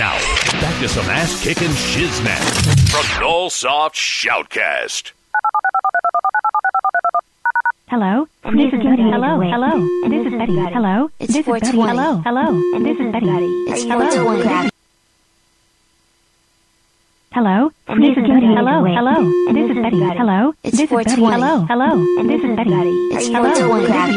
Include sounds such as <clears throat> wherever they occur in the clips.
Now, back to some ass kicking shiznat from Nullsoft Shoutcast. Hello, this is Betty. Hello, hello, this is Betty. Hello, this is Betty. Hello, hello, this is Betty. It's Hello, this is- Hello, this is Betty. Hello, hello, this is Betty. Hello, this is Betty. Hello, hello, this is Betty. It's Hello, this is Betty.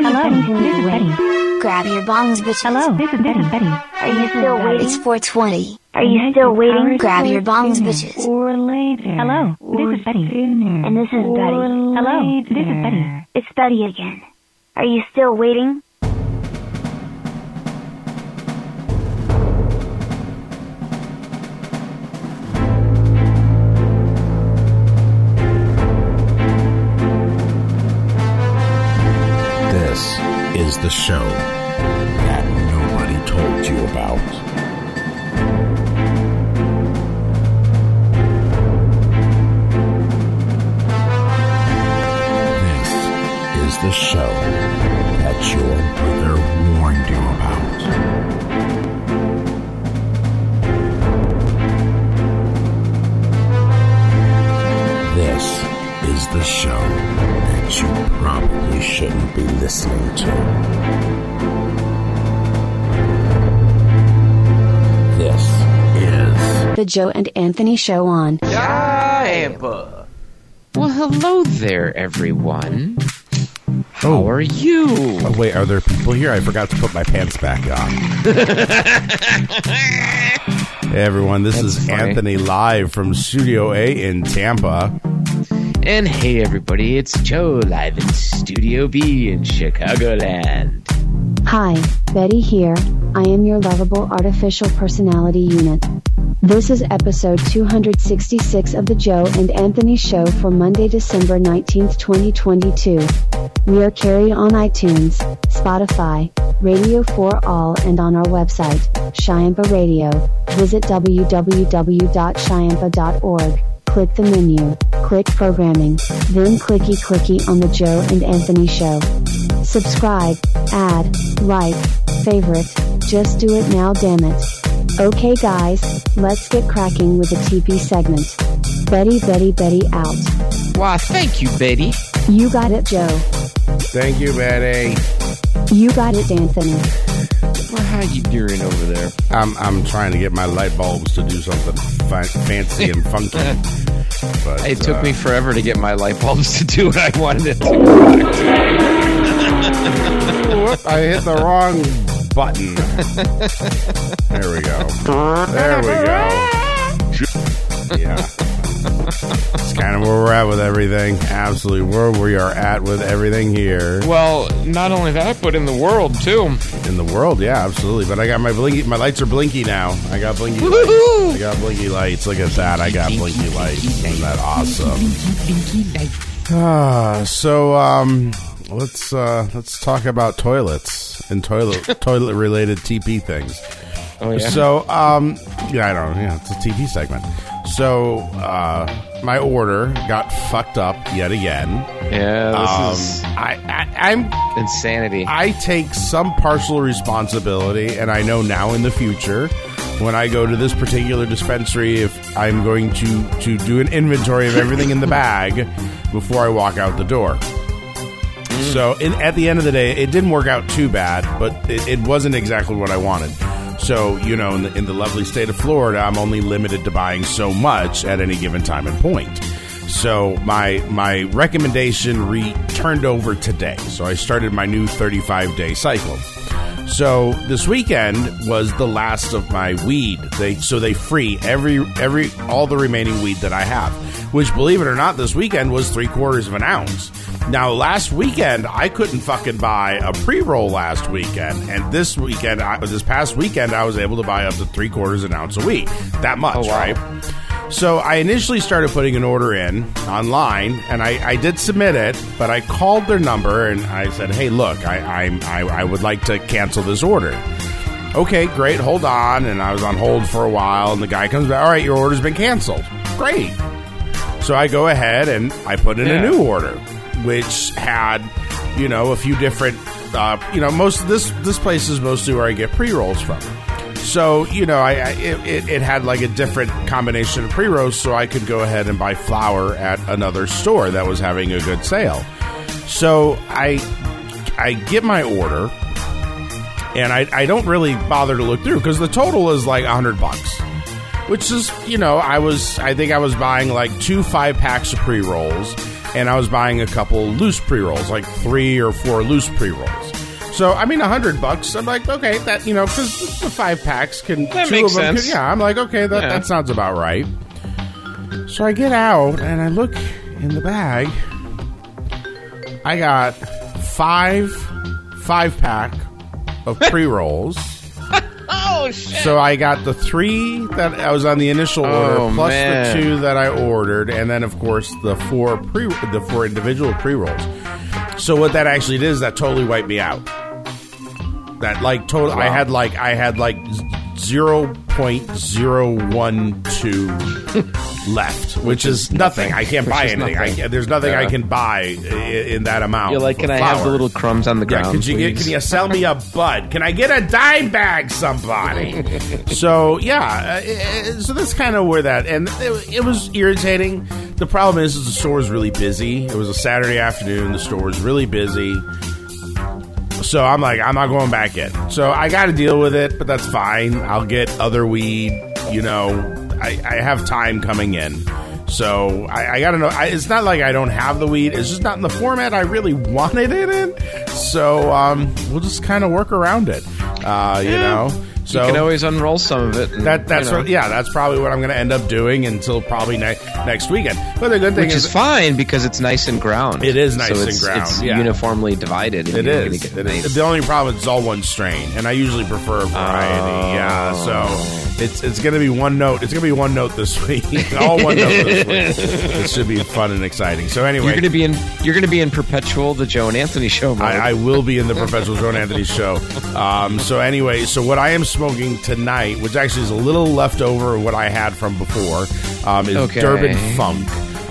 Hello, this is Betty. Grab your bongs, bitches. Hello, this is Betty. Betty. Are you still waiting? It's 420. Are you still waiting? Grab your bongs, bitches. Or later. Hello, this is Betty. And this is Betty. Hello, this is. Betty. It's Betty again. Are you still waiting? Show that nobody told you about. The Joe and Anthony Show on. Well, hello there, everyone. How Oh. are you? Oh, wait, are there people here? I forgot to put my pants back on. <laughs> hey, everyone, this That's is funny. Anthony live from Studio A in Tampa. And hey, everybody, it's Joe live in Studio B in Chicagoland. Hi, Betty here. I am your lovable artificial personality unit. This is episode 266 of the Joe and Anthony Show for Monday, December 19th, 2022. We are carried on iTunes, Spotify, Radio for All, and on our website, Shyampa Radio. Visit www.shyampa.org. Click the menu, click programming, then clicky clicky on the Joe and Anthony Show. Subscribe, add, like, favorite, just do it now damn it. Okay guys, let's get cracking with the TP segment. Betty Betty Betty out. Why, thank you, Betty. You got it Joe. Thank you, Betty. You got it Anthony. Well, how are you doing over there? I'm, I'm trying to get my light bulbs to do something fa- fancy and funky. <laughs> But, It took uh, me forever to get my light bulbs to do what I wanted it to. Whoop, I hit the wrong button. <laughs> There we go. There we go. <laughs> Yeah. It's kind of where we're at with everything. Absolutely where we are at with everything here Well, not only that, but in the world, too. in the world. Yeah, absolutely. But I got my blinky. My lights are blinky now. I got blinky lights. I got blinky lights. Look at that. I got blinky lights. Isn't that awesome? Ah, so um, let's uh, let's talk about toilets and toilet toilet related TP things. Oh, yeah. So, um, yeah, I don't know. Yeah, it's a TV segment. So, uh, my order got fucked up yet again. yeah, this Um, is I, I, I'm, insanity. I take some partial responsibility, and I know now in the future when I go to this particular dispensary, if I'm going to to do an inventory of everything in the bag before I walk out the door. So, in, at the end of the day, it didn't work out too bad, but it, it wasn't exactly what I wanted. So, you know, in the, in the lovely state of Florida, I'm only limited to buying so much at any given time and point. So, my my recommendation returned over today. So, I started my new 35 day cycle. So this weekend was the last of my weed. They so they free every every all the remaining weed that I have, which believe it or not, this weekend was three quarters of an ounce. Now last weekend I couldn't fucking buy a pre roll last weekend, and this weekend, I, this past weekend, I was able to buy up to three quarters of an ounce a week. That much, Oh, wow. right? So I initially started putting an order in online, and I, I did submit it, but I called their number and I said, "Hey, look, I, I'm I, I would like to cancel this order." Okay, great. Hold on, and I was on hold for a while, and the guy comes back. All right, your order's been canceled. Great. So I go ahead and I put in Yeah. a new order, which had, you know, a few different, uh, you know, most this this place is mostly where I get pre rolls from. So you know, I, I it, it, had like a different combination of pre rolls, so I could go ahead and buy flour at another store that was having a good sale. So I I get my order, and I, I don't really bother to look through because the total is like hundred bucks, which is you know I was I think I was buying like two five packs of pre rolls, and I was buying a couple loose pre rolls, like three or four loose pre rolls. So I mean, a hundred bucks. I'm like, okay, that you know, because the five packs can That two makes of them sense. Can, yeah, I'm like, okay, that, Yeah. that sounds about right. So I get out and I look in the bag. I got five five pack of <laughs> pre rolls. Oh shit! So I got the three that I was on the initial oh, order, Oh, plus man. the two that I ordered, and then of course the four pre the four individual pre rolls. So what that actually did is that totally wiped me out. That like total, I had like I had like zero point zero one two left, which is nothing. I can't buy anything. Nothing. can't, there's nothing I can buy in, in that amount. You're like, can I have the little crumbs on the Yeah, ground? could you get, can you sell me a bud? Can I get a dime bag, somebody? <laughs> so yeah, uh, uh, so that's kind of where that and it, it was irritating. The problem is, is the store was really busy. It was a Saturday afternoon. The store was really busy. So I'm like, I'm not going back in. So I got to deal with it, but that's fine. I'll get other weed. You know, I, I have time coming in. So I, I got to know. I, it's not like I don't have the weed. It's just not in the format I really <laughs> wanted it in. So um, we'll just kind of work around it. Uh, you know. So you can always unroll some of it. and, that that's you know, what, yeah. That's probably what I'm going to end up doing until probably ne- next weekend. But the good thing which is fine because it's nice and ground. It is nice so and it's, ground, It's yeah. uniformly divided. It is. It nice- is. The only problem is it's all one strain, and I usually prefer a variety. yeah, so oh. It's it's going to be one note. It's going to be one note this week. <laughs> all one note this week. <laughs> It should be fun and exciting. So anyway, You're gonna be in. You're gonna be in perpetual the Joe and Anthony show. I, I will be in the professional Joan Anthony show. Um, so anyway, so what I am smoking tonight, which actually is a little left over of what I had from before, um, is Okay. Durban Funk.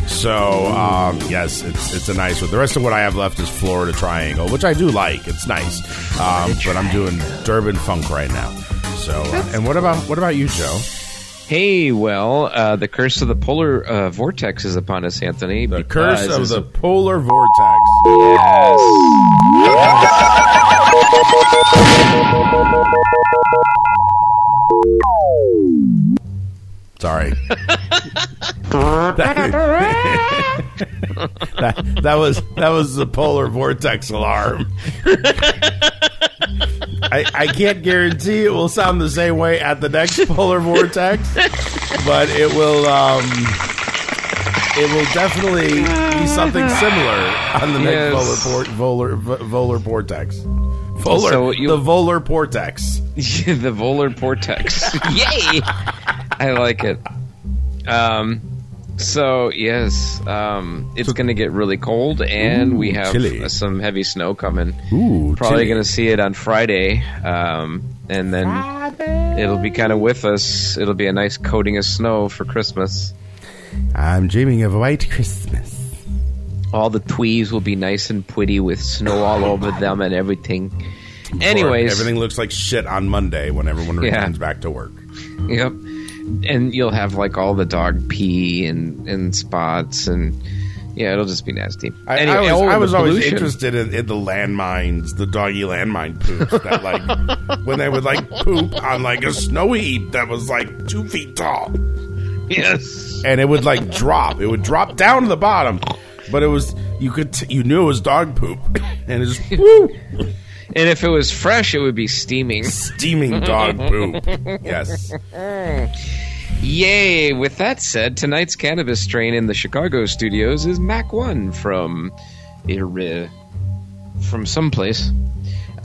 So um, yes, it's it's a nice one. The rest of what I have left is Florida Triangle, which I do like. It's nice, um, but I'm doing Durban Funk right now. So and what about what about you, Joe? Hey, well, uh, the curse of the polar uh, vortex is upon us, Anthony. The curse of the polar vortex. Yes. Sorry. <laughs> <laughs> that, that was that was the polar vortex alarm. <laughs> I, I can't guarantee it will sound the same way at the next <laughs> polar vortex, but it will um, it will definitely be something similar on the next Yes. polar por- volar, v- volar vortex. Volar, So you- the volar vortex. <laughs> the volar vortex. Yay! <laughs> I like it. Um, so yes, um, it's going to get really cold, and we have chilly. uh, some heavy snow coming. Ooh, Probably going to see it on Friday, um, and then it'll be kind of with us. It'll be a nice coating of snow for Christmas. I'm dreaming of a white Christmas. All the tweeds will be nice and pretty with snow all over them and everything. Anyways, everything looks like shit on Monday when everyone Yeah. returns back to work. Yep. And you'll have like all the dog pee and, and spots and yeah, it'll just be nasty. I, Anyway, I was, oh, I was always pollution. interested in, in the landmines, the doggy landmine poops that like <laughs> when they would like poop on like a snow heap that was like two feet tall, Yes. and it would like drop. It would drop down to the bottom, but it was you could t- you knew it was dog poop, <laughs> and it just woo, And if it was fresh, it would be steaming. steaming dog poop. Yes, Yay! With that said, tonight's cannabis strain in the Chicago studios is Mac One from from someplace.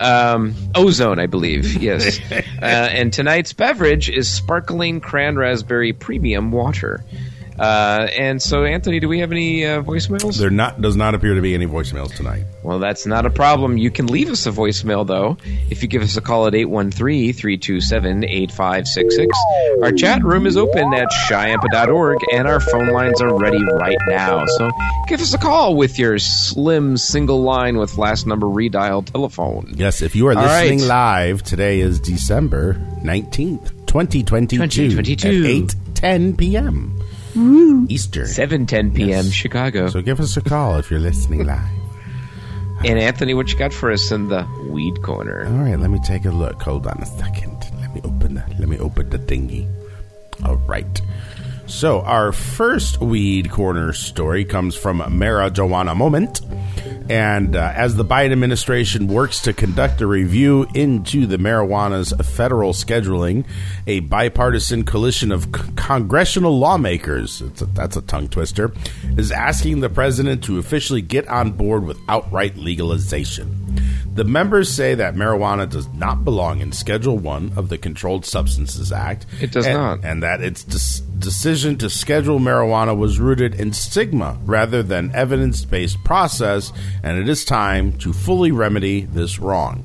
Um, Ozone, I believe. Yes. <laughs> uh, and tonight's beverage is sparkling cran raspberry premium water. Uh, and so, Anthony, do we have any uh, voicemails? There not does not appear to be any voicemails tonight. Well, that's not a problem. You can leave us a voicemail, though, if you give us a call at 813-327-8566. Our chat room is open at shyampa.org, and our phone lines are ready right now. So give us a call with your slim single line with last number redial telephone. Yes, if you are All listening right. live, today is December 19th, 2022, 2022. at 8:10 p.m. Eastern. 7.10 p.m. Yes. Chicago. So give us a call if you're listening <laughs> live. and Anthony, what you got for us in the weed corner? All right, let me take a look. Hold on a second. Let me open the let me open the thingy. All right. So our first weed corner story comes from Marijuana Moment, and uh, as the Biden administration works to conduct a review into the marijuana's federal scheduling, a bipartisan coalition of c- congressional lawmakers, a, that's a tongue twister, is asking the president to officially get on board with outright legalization. The members say that marijuana does not belong in Schedule 1 of the Controlled Substances Act. It does and- not. And that its decision to schedule marijuana was rooted in stigma rather than evidence based process, and it is time to fully remedy this wrong.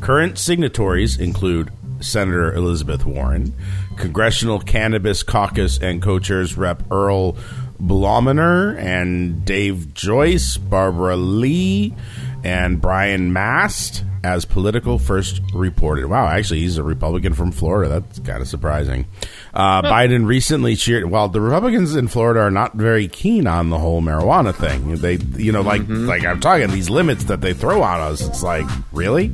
Current signatories include Senator Elizabeth Warren, Congressional Cannabis Caucus and co-chairs Rep. Earl Blumenauer and Dave Joyce, Barbara Lee, and Brian Mast as Politico first reported. Wow, actually, he's a Republican from Florida. That's kind of surprising. Uh, Biden recently cheered. While the Republicans in Florida are not very keen on the whole marijuana thing, they, you know, like like I'm talking these limits that they throw on us. It's like really.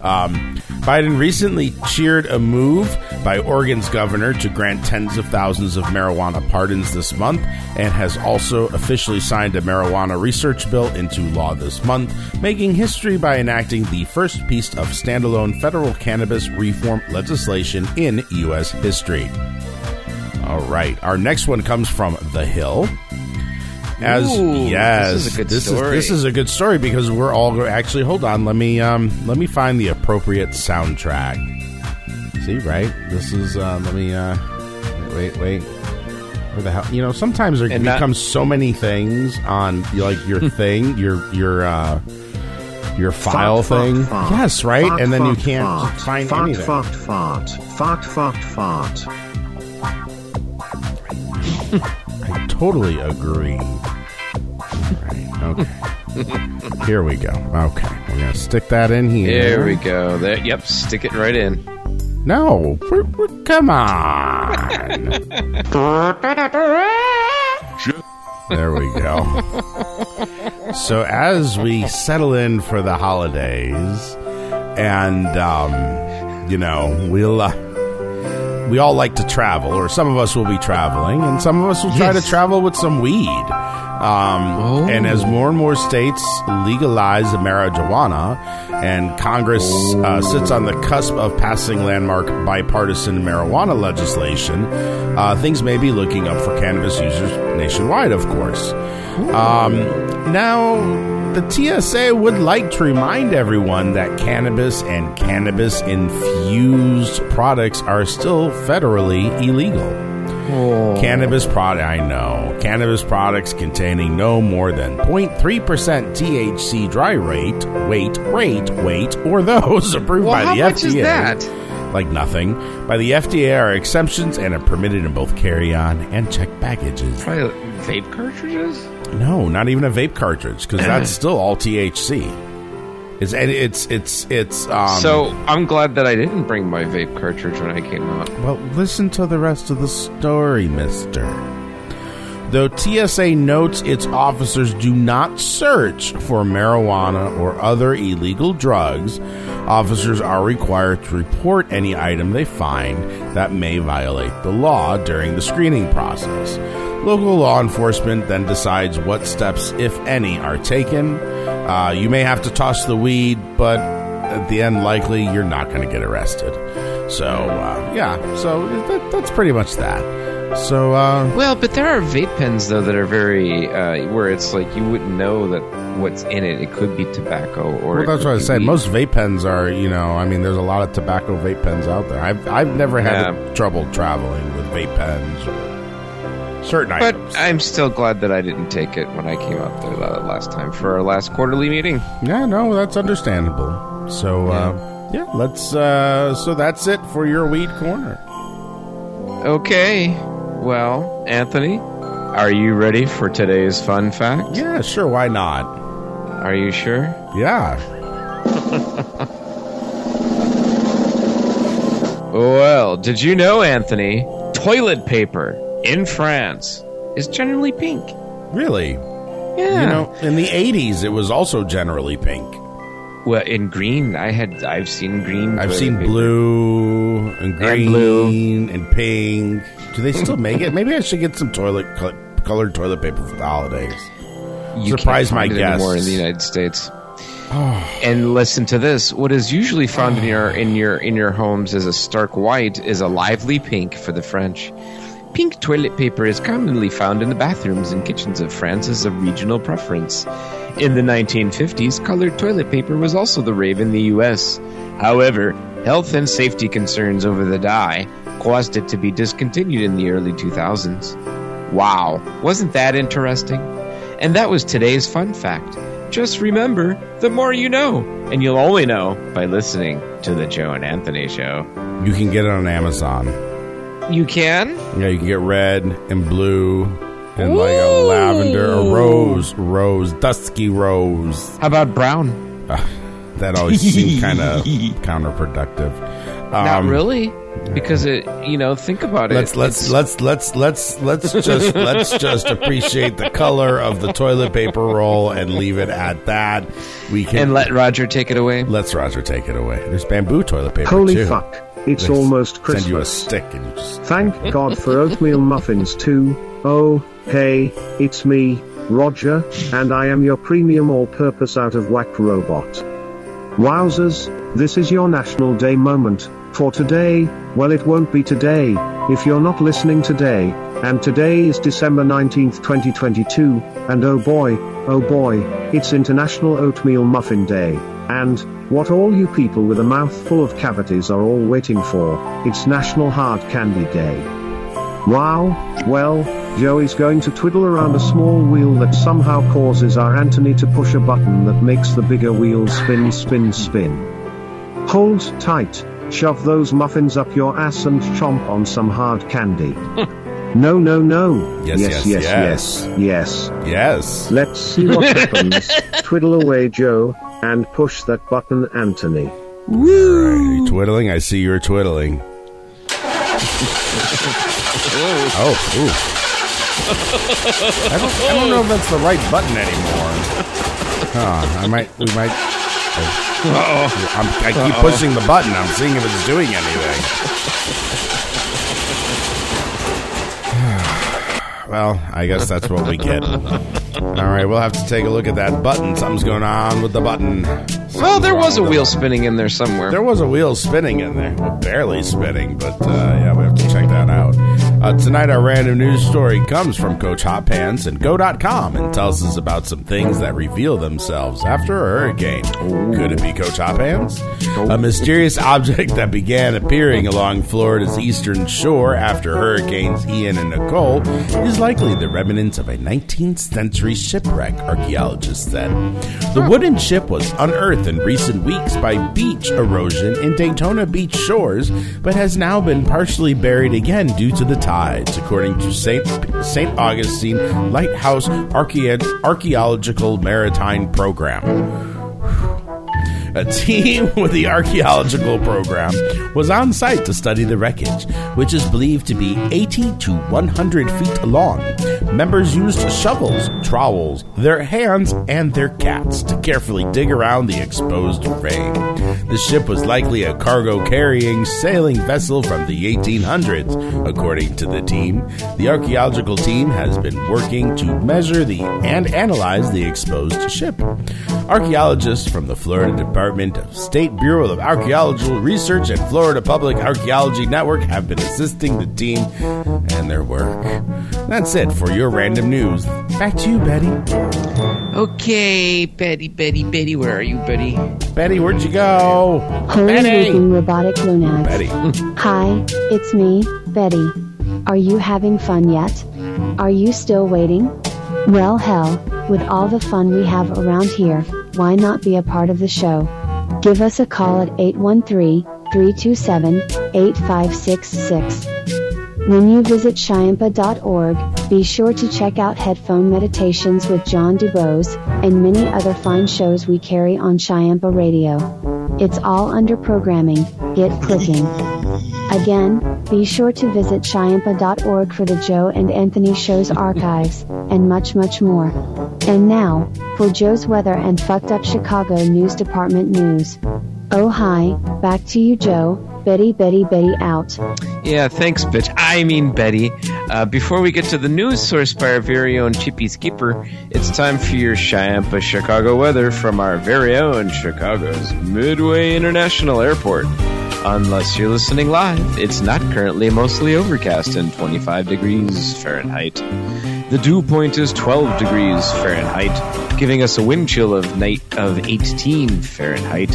Um, Biden recently cheered a move by Oregon's governor to grant tens of thousands of marijuana pardons this month, and has also officially signed a marijuana research bill into law this month, making history by enacting the first piece of standalone federal cannabis reform legislation in U.S. history. All right, our next one comes from The Hill. As Ooh, yes, this is a good this story. Is, this is a good story because we're all actually. Hold on, let me um let me find the appropriate soundtrack. See, right? This is uh let me uh wait wait. Where the hell? You know, sometimes there And becomes so many things on like your <laughs> thing, your your uh your file Fart, thing. fart, fart. yes, right, Fart, and then you can't fart. find fart, anything. Fart, fart, fart, fart, fart. I totally agree. Right, okay. <laughs> here we go. Okay, we're gonna stick that in here. There we go. There, yep, stick it right in. No, we're, we're- come on. <laughs> there we go. So as we settle in for the holidays, and um, you know, we'll. Uh, we all like to travel, or some of us will be traveling, and some of us will try to travel with some weed. Um, And as more and more states legalize marijuana, and Congress uh, sits on the cusp of passing landmark bipartisan marijuana legislation, uh, things may be looking up for cannabis users nationwide, of course. Um, now, the TSA would like to remind everyone that cannabis and cannabis infused products are still federally illegal. Oh. Cannabis product, I know. Cannabis products containing no more than 0.3% THC dry rate, weight, rate, weight, or those <laughs> approved Well, by how the much FDA. is that? Like nothing. By the FDA are exemptions and are permitted in both carry-on and checked baggages. Probably vape cartridges. No, not even a vape cartridge because that's <clears throat> still all THC. It's and it's it's it's um, so I'm glad that I didn't bring my vape cartridge when I came out. Well, listen to the rest of the story, mister. Though TSA notes its officers do not search for marijuana or other illegal drugs, officers are required to report any item they find that may violate the law during the screening process. Local law enforcement then decides what steps, if any, are taken. Uh, you may have to toss the weed, but at the end, likely you're not going to get arrested. So, uh, yeah, so that, that's pretty much that. So, uh, Well, but there are vape pens though that are very uh, where it's like you wouldn't know that what's in it. It could be tobacco or. well, that's what I said. weed. Most vape pens are, you know, I mean, there's a lot of tobacco vape pens out there. I've, I've never had Yeah. trouble traveling with vape pens. Certain But items. I'm still glad that I didn't take it when I came up there la- last time for our last quarterly meeting. Yeah, no, that's understandable. So, uh, yeah, let's. Uh, so that's it for your weed corner. Okay. Well, Anthony, are you ready for today's fun fact? Yeah, sure. Why not? Are you sure? Yeah. <laughs> Well, did you know, Anthony, toilet paper in France is generally pink? Really? Yeah. You know, in the '80s, it was also generally pink. well, in green, I had I've seen green. I've seen blue and green blue. and pink. Do they still make it? Maybe I should get some toilet colored toilet paper for the holidays. You Surprise my it anymore in the United States. <sighs> and listen to this: what is usually found in your in your in your homes as a stark white is a lively pink for the French. Pink toilet paper is commonly found in the bathrooms and kitchens of France as a regional preference. In the 1950s, colored toilet paper was also the rave in the U.S. However, health and safety concerns over the dye caused it to be discontinued in the early 2000s. Wow, wasn't that interesting? And that was today's fun fact. Just remember, the more you know, and you'll only know by listening to the Joe and Anthony show. You can get it on Amazon. You can? Yeah, you can get red and blue and like a lavender, a rose, rose, dusky rose. How about brown? That always seemed <laughs> kind of counterproductive. Not Um, really, because it. You know, think about it. Let's let's It's- let's let's let's let's <laughs> just let's just appreciate the color of the toilet paper roll and leave it at that. We can and let Roger take it away. let's Roger take it away. There's bamboo toilet paper too. Holy too. fuck. It's They almost Send you a Christmas. stick and you just Thank God for oatmeal muffins too. Oh, hey, it's me, Roger, and I am your premium all-purpose out-of-whack robot. Wowzers, this is your National Day moment. For today, well it won't be today, if you're not listening today, and today is December 19th 2022, and oh boy, oh boy, it's International Oatmeal Muffin Day, and, what all you people with a mouth full of cavities are all waiting for, it's National Hard Candy Day. Wow, well, Joey's going to twiddle around a small wheel that somehow causes our Anthony to push a button that makes the bigger wheel spin, spin, spin. Hold tight, shove those muffins up your ass and chomp on some hard candy. <laughs> no, no, no. Yes, yes, yes, yes, yes, yes. yes. Let's see what happens. <laughs> Twiddle away, Joe, and push that button, Anthony. Are you twiddling? I see you're twiddling. <laughs> oh, ooh. I don't, I don't know if that's the right button anymore. Huh, I might, we might. I'm, I keep pushing the button. I'm seeing if it's doing anything. <sighs> well, I guess that's what we get. All right, we'll have to take a look at that button. Something's going on with the button. Well, there was a wrong with the wheel spinning in there somewhere. there was a wheel spinning in there. Well, barely spinning, but uh, yeah, we have to check that out. Uh, tonight, our random news story comes from Coach Hot Pants and Go.com and tells us about some things that reveal themselves after a hurricane. Could it be Coach Hot Pants? A mysterious object that began appearing along Florida's eastern shore after hurricanes Ian and Nicole is likely the remnants of a 19th century shipwreck, archaeologists said. The wooden ship was unearthed in recent weeks by beach erosion in Daytona Beach shores, but has now been partially buried again due to the tides, according to St. St. Augustine Lighthouse Archaeological Maritime Program. A team <laughs> with the archaeological program was on site to study the wreckage, which is believed to be 80 to 100 feet long. Members used shovels, trowels, their hands, and their cats to carefully dig around the exposed frame. The ship was likely a cargo carrying sailing vessel from the 1800s, according to the team. The archaeological team has been working to measure the and analyze the exposed ship. Archaeologists from the Florida Department of State Bureau of Archaeological Research and Florida Public Archaeology Network have been assisting the team and their work. That's it for your random news. Back to you, Betty. Okay, Betty, Betty, Betty, where are you, Betty? Betty, where'd you go? Holy Betty! robotic lunads. Betty. <laughs> Hi, it's me, Betty. Are you having fun yet? Are you still waiting? Well, hell, with all the fun we have around here, why not be a part of the show? Give us a call at 813 327 8566. When you visit Shyampa.org, be sure to check out Headphone Meditations with John Dubose, and many other fine shows we carry on Shyampa Radio. It's all under programming, get clicking. Again, be sure to visit Shyampa.org for the Joe and Anthony Show's archives, and much, much more. And now, for Joe's weather and fucked up Chicago News Department news. Oh hi, back to you Joe, Betty Betty Betty out. Yeah, thanks, bitch. I mean, Betty. Uh, before we get to the news source by our very own Chippy Skipper, it's time for your Chiampa Chicago weather from our very own Chicago's Midway International Airport. Unless you're listening live, it's not currently mostly overcast and 25 degrees Fahrenheit. The dew point is 12 degrees Fahrenheit, giving us a wind chill of night of 18 Fahrenheit.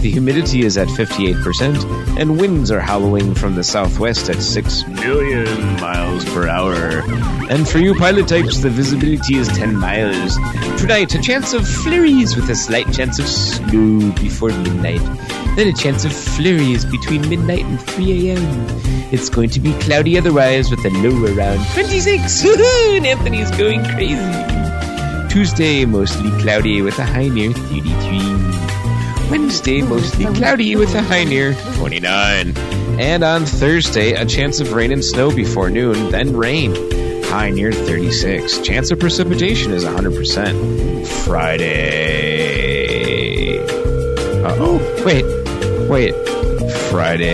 The humidity is at 58%, and winds are howling from the southwest at 6 million miles per hour. And for you pilot types, the visibility is 10 miles. Tonight, a chance of flurries with a slight chance of snow before midnight. Then a chance of flurries between midnight and 3 a.m. It's going to be cloudy otherwise with a low around 26. <laughs> Woohoo! And Anthony's going crazy. Tuesday, mostly cloudy with a high near 33. Wednesday, mostly cloudy with a high near 29. And on Thursday, a chance of rain and snow before noon, then rain. High near 36. Chance of precipitation is 100%. Friday. Uh oh. Wait. Wait. Friday.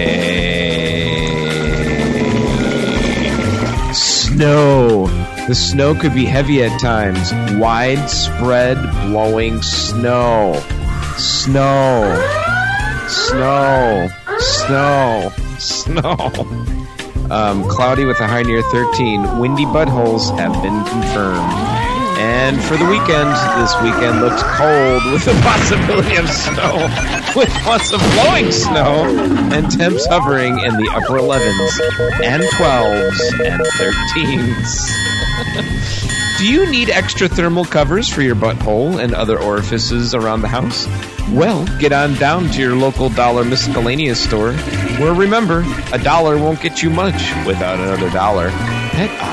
Snow. The snow could be heavy at times. Widespread blowing snow. Snow. Snow. Snow. Snow. Um, cloudy with a high near 13. Windy buttholes have been confirmed. And for the weekend, this weekend looks cold with the <laughs> possibility of snow, with lots of blowing snow, and temps hovering in the upper 11s, and 12s, and 13s. <laughs> Do you need extra thermal covers for your butthole and other orifices around the house? Well, get on down to your local dollar miscellaneous store, where remember, a dollar won't get you much without another dollar.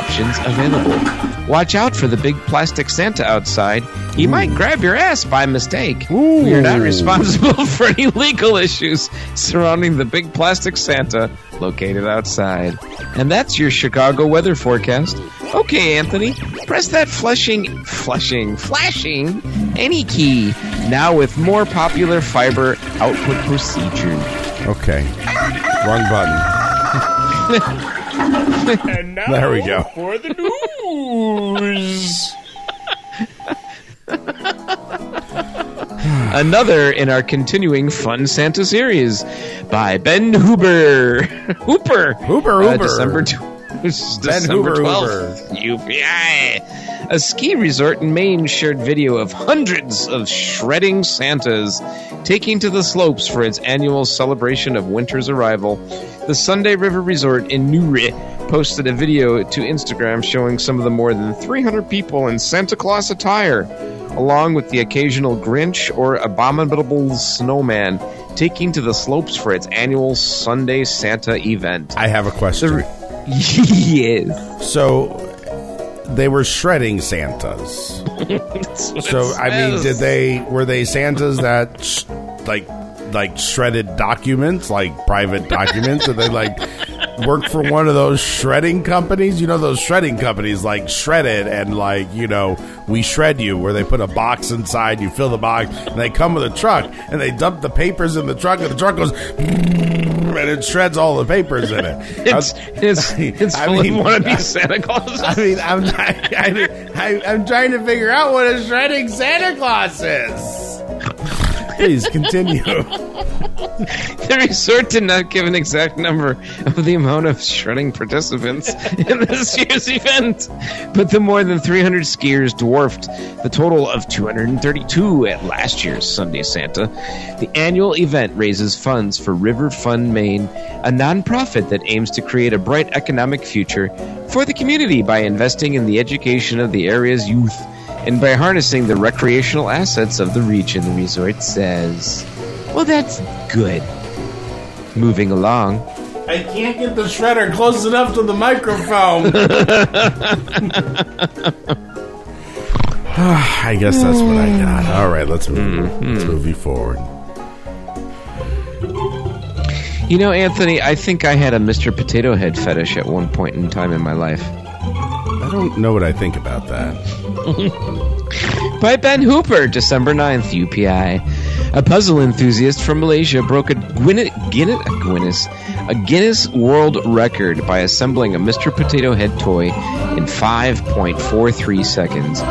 Options available. Watch out for the big plastic Santa outside. He might grab your ass by mistake. We are not responsible <laughs> for any legal issues surrounding the big plastic Santa located outside. And that's your Chicago weather forecast. Okay, Anthony, press that flashing, flashing, flashing any key now with more popular fiber output procedure. Okay. Wrong button. <laughs> there we go. For the news. <laughs> Another in our continuing Fun Santa series by Ben Huber. Hooper. Hooper, Uh, Hooper. December, tw- <laughs> December Hoover, 12th. UPI. A ski resort in Maine shared video of hundreds of shredding Santas taking to the slopes for its annual celebration of winter's arrival. The Sunday River Resort in Newry posted a video to Instagram showing some of the more than 300 people in Santa Claus attire, along with the occasional Grinch or abominable snowman taking to the slopes for its annual Sunday Santa event. I have a question. <laughs> yes. So they were shredding Santas. <laughs> So I mean, did they were they Santas that sh- like like shredded documents, like private documents? Did they like work for one of those shredding companies? You know those shredding companies like shredded and like you know we shred you, where they put a box inside, you fill the box, and they come with a truck and they dump the papers in the truck, and the truck goes and it shreds all the papers in it. It's <laughs> it's it's I full mean, of wannabe Santa Claus. I mean, I'm <laughs> I, I, I'm trying to figure out what a shredding Santa Claus is. Please continue. The resort did not give an exact number of the amount of shredding participants in this year's event, but the more than 300 skiers dwarfed the total of 232 at last year's Sunday Santa. The annual event raises funds for River Fund Maine, a nonprofit that aims to create a bright economic future for the community by investing in the education of the area's youth and by harnessing the recreational assets of the region, the resort says. Well, that's good. Moving along. I can't get the shredder close enough to the microphone. <laughs> <sighs> I guess that's what I got. <sighs> All right, let's move. Mm-hmm. Let's move you forward. You know, Anthony, I think I had a Mr. Potato Head fetish at one point in time in my life. I don't know what I think about that. <laughs> By Ben Hooper, December 9th, UPI. A puzzle enthusiast from Malaysia broke a Guinness, Guinness, a Guinness, a Guinness World Record by assembling a Mr. Potato Head toy in 5.43 seconds.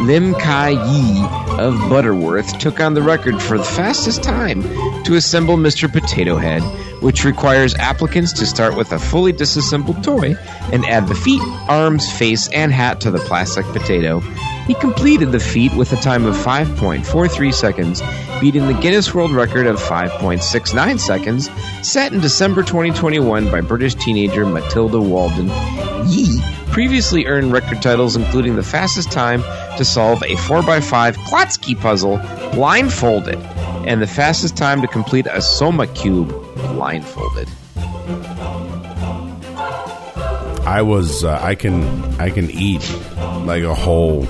Lim Kai Yi of Butterworth took on the record for the fastest time to assemble Mr. Potato Head, which requires applicants to start with a fully disassembled toy and add the feet, arms, face, and hat to the plastic potato. He completed the feat with a time of 5.43 seconds, beating the Guinness World Record of 5.69 seconds, set in December 2021 by British teenager Matilda Walden. Yi previously earned record titles including the fastest time to solve a 4x5 Klotski puzzle blindfolded, and the fastest time to complete a Soma cube blindfolded. I was uh, I can I can eat like a whole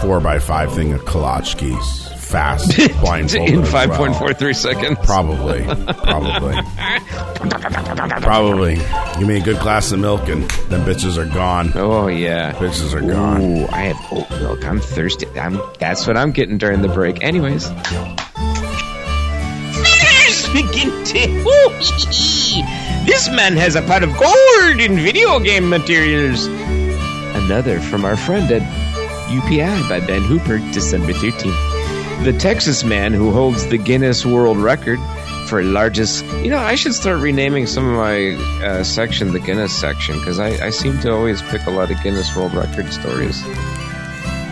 four by five thing of kolachkis fast <laughs> blindfolded in as well. 5.43 seconds. Probably, probably, probably. Give me a good glass of milk and them bitches are gone. Oh yeah. Bitches are gone. Ooh, I have oat milk. I'm thirsty. I'm that's what I'm getting during the break. Anyways. This man has a pot of gold in video game materials. Another from our friend at UPI by Ben Hooper, December 13th. The Texas man who holds the Guinness World Record for largest. You know, I should start renaming some of my uh, section the Guinness section because I, I seem to always pick a lot of Guinness World Record stories.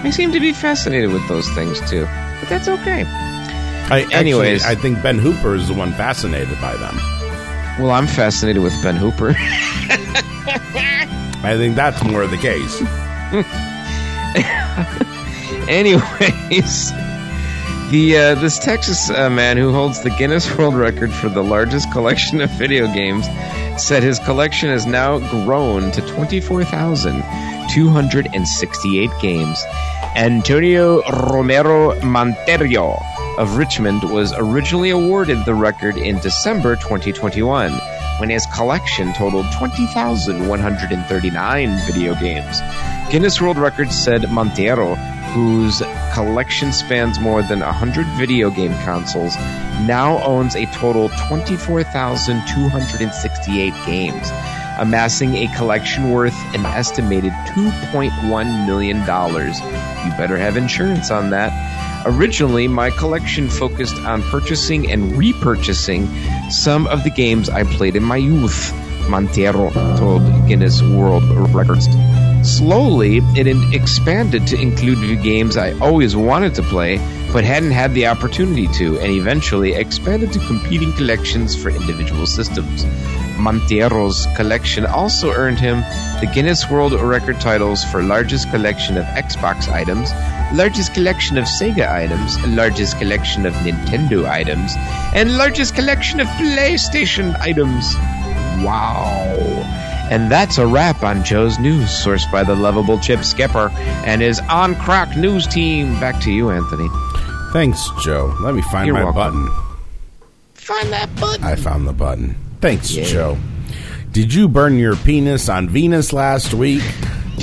I seem to be fascinated with those things too, but that's okay. I, actually, Anyways. I think Ben Hooper is the one fascinated by them. Well, I'm fascinated with Ben Hooper. <laughs> I think that's more the case. <laughs> Anyways, the uh, this Texas uh, man who holds the Guinness World Record for the largest collection of video games said his collection has now grown to 24,268 games. Antonio Romero Monteiro of Richmond was originally awarded the record in December 2021 when his collection totaled 20,139 video games. Guinness World Records said Montero, whose collection spans more than 100 video game consoles, now owns a total 24,268 games, amassing a collection worth an estimated $2.1 million. You better have insurance on that. Originally, my collection focused on purchasing and repurchasing some of the games I played in my youth, Montero told Guinness World Records. Slowly, it expanded to include the games I always wanted to play, but hadn't had the opportunity to, and eventually expanded to competing collections for individual systems. Montero's collection also earned him the Guinness World Record titles for largest collection of Xbox items, largest collection of Sega items, largest collection of Nintendo items, and largest collection of PlayStation items. Wow. And that's a wrap on Joe's news, sourced by the lovable Chip Skipper and his on crack news team. Back to you, Anthony. Thanks, Joe. Let me find You're my welcome. button. Find that button. I found the button. Thanks, Yeah. Joe. Did you burn your penis on Venus last week?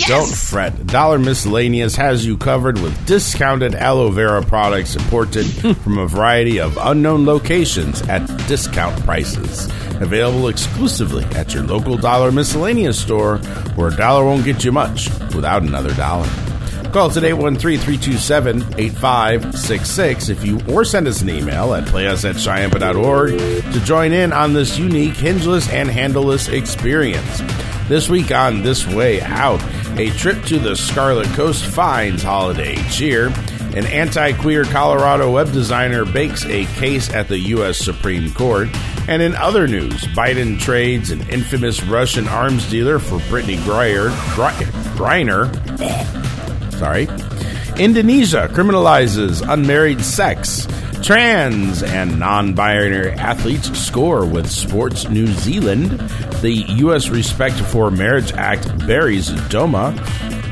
Don't fret. Dollar Miscellaneous has you covered with discounted aloe vera products imported <laughs> from a variety of unknown locations at discount prices. Available exclusively at your local Dollar Miscellaneous store, where a dollar won't get you much without another dollar. Call us at 813-327-8566 if you or send us an email at playus at shyampa.org to join in on this unique hingeless and handleless experience. This week on This Way Out, a trip to the Scarlet Coast finds holiday cheer. An anti queer Colorado web designer bakes a case at the U.S. Supreme Court. And in other news, Biden trades an infamous Russian arms dealer for Brittney Griner. Sorry. Indonesia criminalizes unmarried sex. Trans and non binary athletes score with Sports New Zealand. The U.S. Respect for Marriage Act buries DOMA.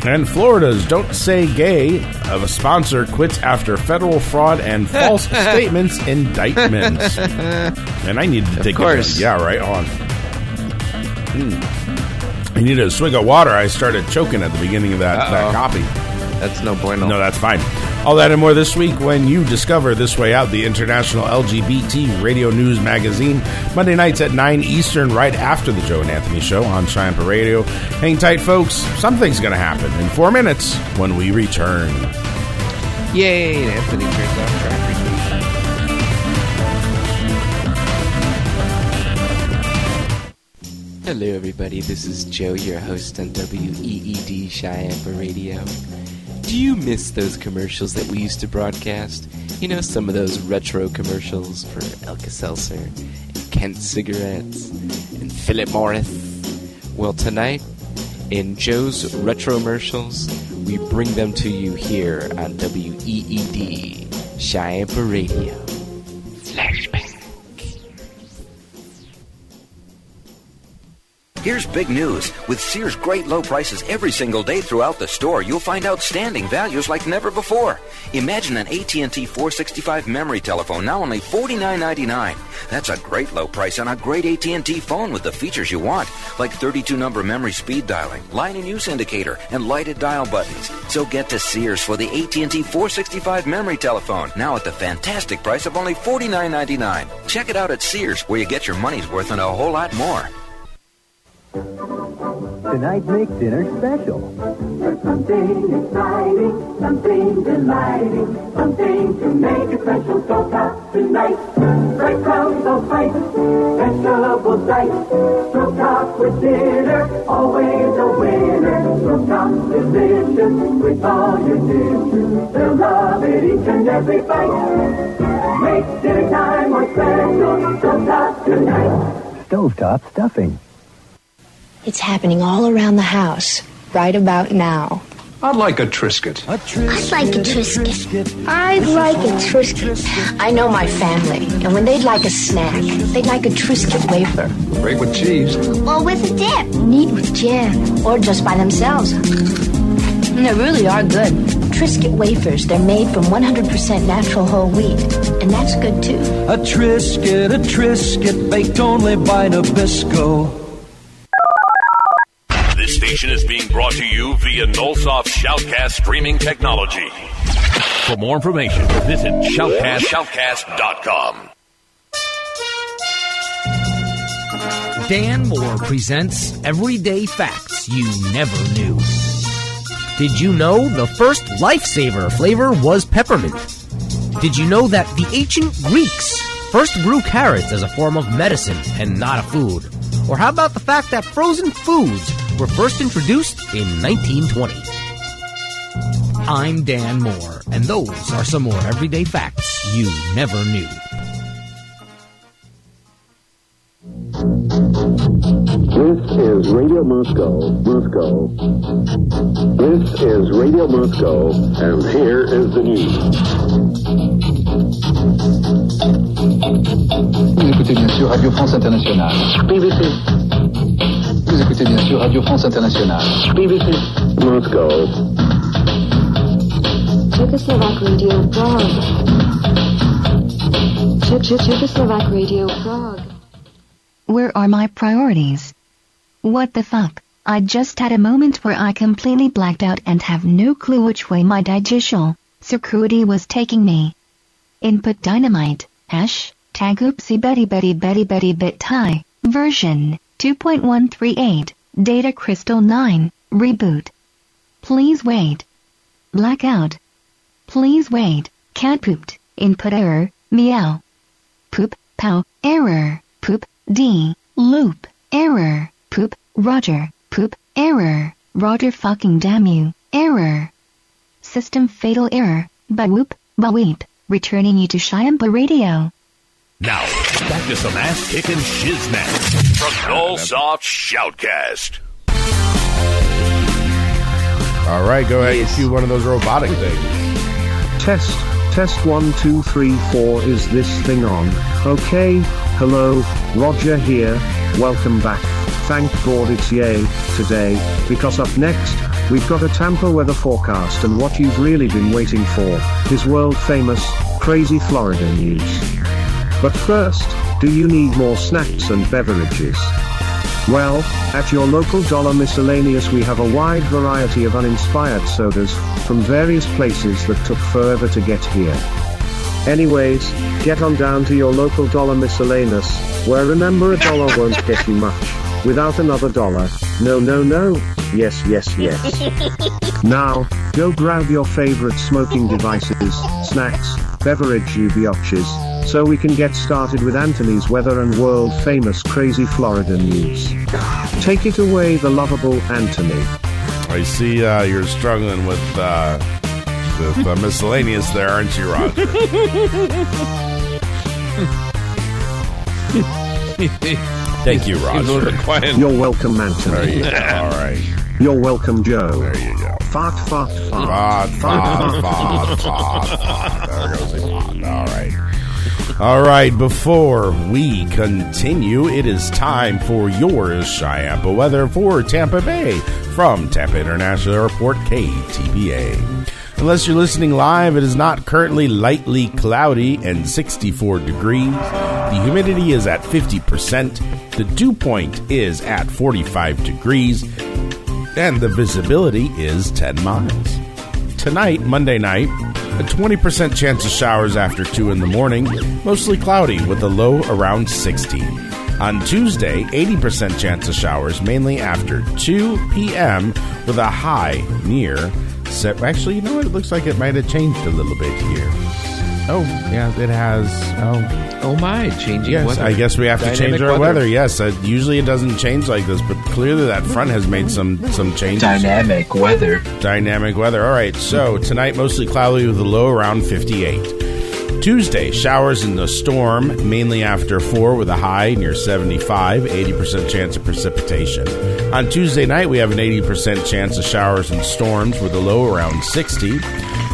And Florida's Don't Say Gay of a sponsor quits after federal fraud and <laughs> false statements indictments. And I needed to take course. a Yeah, right on. Mm. I need a swig of water. I started choking at the beginning of that, that copy. That's no bueno. No, that's fine. All that and more this week when you discover This Way Out, the international LGBT radio news magazine, Monday nights at 9 Eastern, right after the Joe and Anthony show on Triumph Radio. Hang tight, folks. Something's going to happen in four minutes when we return. Yay! Anthony turns off track recording. Hello, everybody. This is Joe, your host on WEED Chiampa Radio. Do you miss those commercials that we used to broadcast? You know, some of those retro commercials for Alka-Seltzer, and Kent Cigarettes, and Philip Morris. Well, tonight, in Joe's retro commercials, we bring them to you here on WEED Chiampa Radio. Here's big news. With Sears' great low prices every single day throughout the store, you'll find outstanding values like never before. Imagine an AT&T 465 memory telephone now only $49.99. That's a great low price on a great AT&T phone with the features you want, like 32 number memory speed dialing, line and use indicator, and lighted dial buttons. So get to Sears for the AT&T 465 memory telephone, now at the fantastic price of only $49.99. Check it out at Sears, where you get your money's worth and a whole lot more. Tonight makes dinner special. Something exciting, something delighting, something to make it special. Stovetop tonight, bright crowds of fight, vegetable sight. Stovetop with dinner, always a winner. Stovetop delicious with all your dishes. They'll love it each and every bite. Make dinner time more special. Stovetop tonight. Stovetop stuffing. It's happening all around the house, right about now. I'd like a Triscuit. I'd like a Triscuit. I'd like a Triscuit. I know my family, and when they'd like a snack, they'd like a Triscuit wafer. Great with cheese. Or with a dip. Neat with jam. Or just by themselves. And they really are good. Triscuit wafers, they're made from 100% natural whole wheat. And that's good too. A Triscuit, a Triscuit, baked only by Nabisco. Is being brought to you via Nullsoft Shoutcast streaming technology. For more information, visit shoutcast, shoutcast.com. Dan Moore presents Everyday Facts You Never Knew. Did you know the first lifesaver flavor was peppermint? Did you know that the ancient Greeks first grew carrots as a form of medicine and not a food? Or how about the fact that frozen foods were first introduced in 1920? I'm Dan Moore, and those are some more everyday facts you never knew. This is Radio Moscow, Moscow. This is Radio Moscow, and here is the news. Vous écoutez bien sûr Radio France Internationale. BBC. Vous écoutez bien sûr Radio France Internationale. BBC. Moscow. Czechoslovak Radio Prague. Czech- Czech- Czechoslovak Radio Prague. Where are my priorities? What the fuck? I just had a moment where I completely blacked out and have no clue which way my digital security was taking me. Input dynamite, hash, tag oopsie betty betty betty betty bit tie, version 2.138, data crystal 9, reboot. Please wait. Blackout. Please wait. Cat pooped. Input error. Meow. Poop. Pow. Error. Poop. D. Loop. Error. Poop. Roger. Poop. Error. Roger fucking damn you. Error. System fatal error. But whoop. But weep. Returning you to Chiampa Radio. Now, back to some ass kicking shiznat from Nullsoft Shoutcast. All right, go ahead and do one of those robotic things. Test, test one, two, three, four. Is this thing on? Okay, hello, Roger here. Welcome back. Thank God it's yay today, because up next, we've got a Tampa weather forecast and what you've really been waiting for is world famous, crazy Florida news. But first, do you need more snacks and beverages? Well, at your local dollar miscellaneous we have a wide variety of uninspired sodas, from various places that took forever to get here. Anyways, get on down to your local dollar miscellaneous, where remember a dollar won't get you much, without another dollar, no no no, yes yes yes. <laughs> Now, go grab your favorite smoking devices, snacks, beverage you so we can get started with Anthony's weather and world famous crazy Florida news. Take it away the lovable Anthony. I see uh, you're struggling with uh, with uh, miscellaneous there, aren't you, Roger? <laughs> Thank you, Roger. You're welcome, Anthony. You. All right. You're welcome, Joe. There you go. Fart, fart, Fart, fart. fart, fart, fart, fart. There goes the fart. All right. All right, before we continue, it is time for your Chiampa weather for Tampa Bay from Tampa International Airport, KTPA. Unless you're listening live, it is not currently lightly cloudy and 64 degrees. The humidity is at 50%. The dew point is at 45 degrees. And the visibility is 10 miles. Tonight, Monday night, a 20% chance of showers after 2 in the morning, mostly cloudy with a low around 60. On Tuesday, 80% chance of showers, mainly after 2 p.m., with a high near. Se- Actually, you know what? It looks like it might have changed a little bit here. Oh, yeah, it has. Oh, Oh my, changing yes. weather. I guess we have to Dynamic change our weather. Yes, uh, usually it doesn't change like this, but clearly that front has made some some changes. Dynamic weather. Dynamic weather. All right. So tonight mostly cloudy with a low around 58. Tuesday showers in the storm mainly after 4 with a high near 75, 80% chance of precipitation. On Tuesday night we have an 80% chance of showers and storms with a low around 60.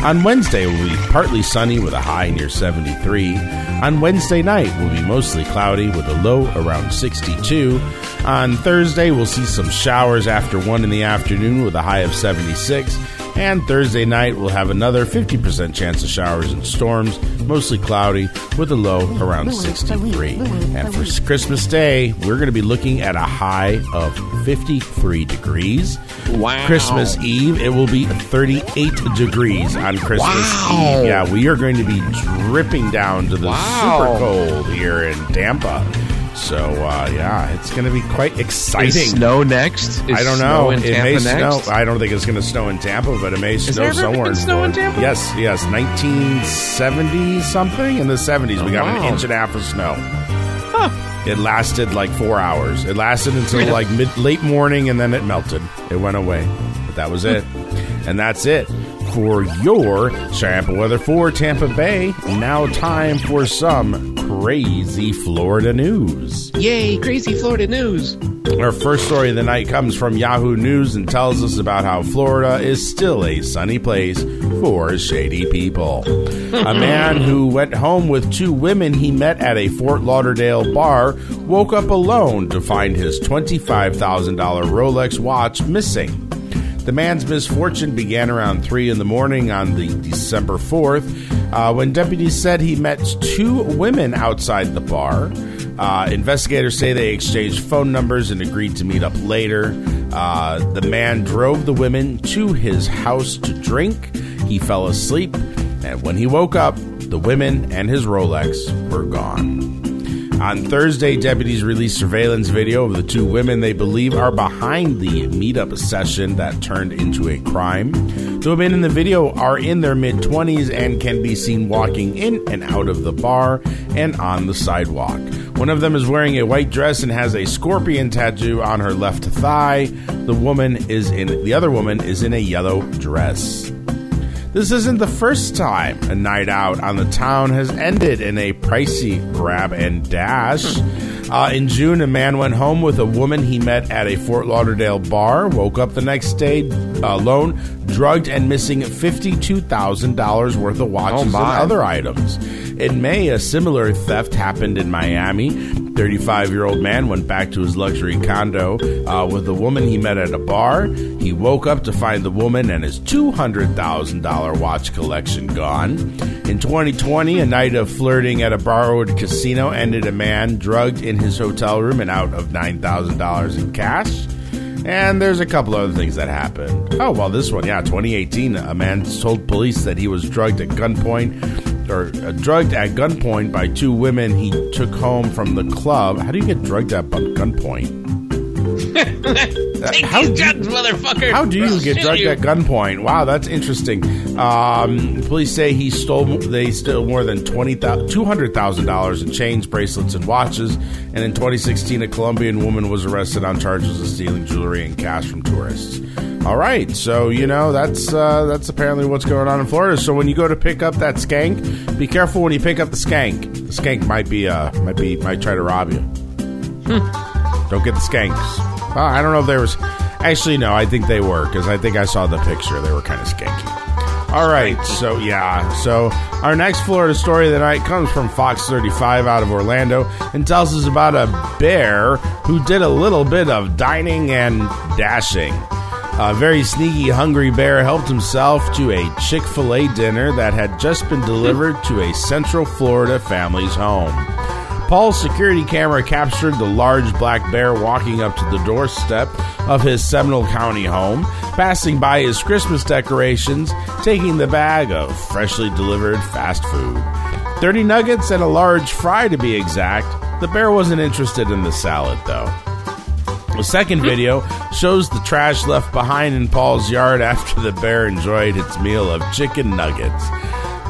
On Wednesday it will be partly sunny with a high near 73. On Wednesday night will be mostly cloudy with a low around 62. On Thursday we'll see some showers after 1 in the afternoon with a high of 76. And Thursday night, we'll have another 50% chance of showers and storms, mostly cloudy, with a low around 63. And for Christmas Day, we're going to be looking at a high of 53 degrees. Wow. Christmas Eve, it will be 38 degrees on Christmas Wow. Eve. Yeah, we are going to be dripping down to the Wow. super cold here in Tampa. So, uh, yeah, it's going to be quite exciting. Is snow next? Is I don't know. in it Tampa may next? snow. I don't think it's going to snow in Tampa, but it may snow somewhere. snow in. Tampa? Yes, yes. 1970 something in the 70s, we Oh, got an inch and a half of snow. It lasted like four hours. It lasted until like mid late morning, and then it melted. It went away. But that was it, and that's it for your Chiampa weather for Tampa Bay. Now, time for some crazy Florida news. Yay, crazy Florida news. Our first story of the night comes from Yahoo News and tells us about how Florida is still a sunny place for shady people. <laughs> a man who went home with two women he met at a Fort Lauderdale bar woke up alone to find his $25,000 Rolex watch missing. The man's misfortune began around 3 in the morning on the December 4th uh, when deputies said he met two women outside the bar. Uh, investigators say they exchanged phone numbers and agreed to meet up later. Uh, the man drove the women to his house to drink. He fell asleep, and when he woke up, the women and his Rolex were gone. On Thursday, deputies released surveillance video of the two women they believe are behind the meetup session that turned into a crime. The women in the video are in their mid 20s and can be seen walking in and out of the bar and on the sidewalk. One of them is wearing a white dress and has a scorpion tattoo on her left thigh. The woman is in the other woman is in a yellow dress. This isn't the first time a night out on the town has ended in a pricey grab and dash. Uh, in June, a man went home with a woman he met at a Fort Lauderdale bar, woke up the next day uh, alone, drugged, and missing $52,000 worth of watches and other items. In May, a similar theft happened in Miami. 35 year old man went back to his luxury condo uh, with a woman he met at a bar. He woke up to find the woman and his $200,000 watch collection gone. In 2020, a night of flirting at a Broward casino ended a man drugged in his hotel room and out of $9,000 in cash. And there's a couple other things that happened. Oh, well, this one, yeah, 2018, a man told police that he was drugged at gunpoint or uh, drugged at gunpoint by two women he took home from the club. How do you get drugged at gunpoint? How do- guns, motherfucker. How do you get drugged you. at gunpoint? Wow, that's interesting. Um, police say he stole. They stole more than twenty two hundred thousand dollars in chains, bracelets, and watches. And in 2016, a Colombian woman was arrested on charges of stealing jewelry and cash from tourists. All right, so you know that's uh, that's apparently what's going on in Florida. So when you go to pick up that skank, be careful when you pick up the skank. The skank might be uh, might be might try to rob you. Don't get the skanks. Well, I don't know if there was. Actually, no, I think they were because I think I saw the picture. They were kind of skanky. All right, so yeah, so our next Florida story of the night comes from Fox 35 out of Orlando and tells us about a bear who did a little bit of dining and dashing. A very sneaky, hungry bear helped himself to a Chick fil A dinner that had just been delivered to a Central Florida family's home. Paul's security camera captured the large black bear walking up to the doorstep of his Seminole County home, passing by his Christmas decorations, taking the bag of freshly delivered fast food. 30 nuggets and a large fry to be exact. The bear wasn't interested in the salad, though. The second video shows the trash left behind in Paul's yard after the bear enjoyed its meal of chicken nuggets.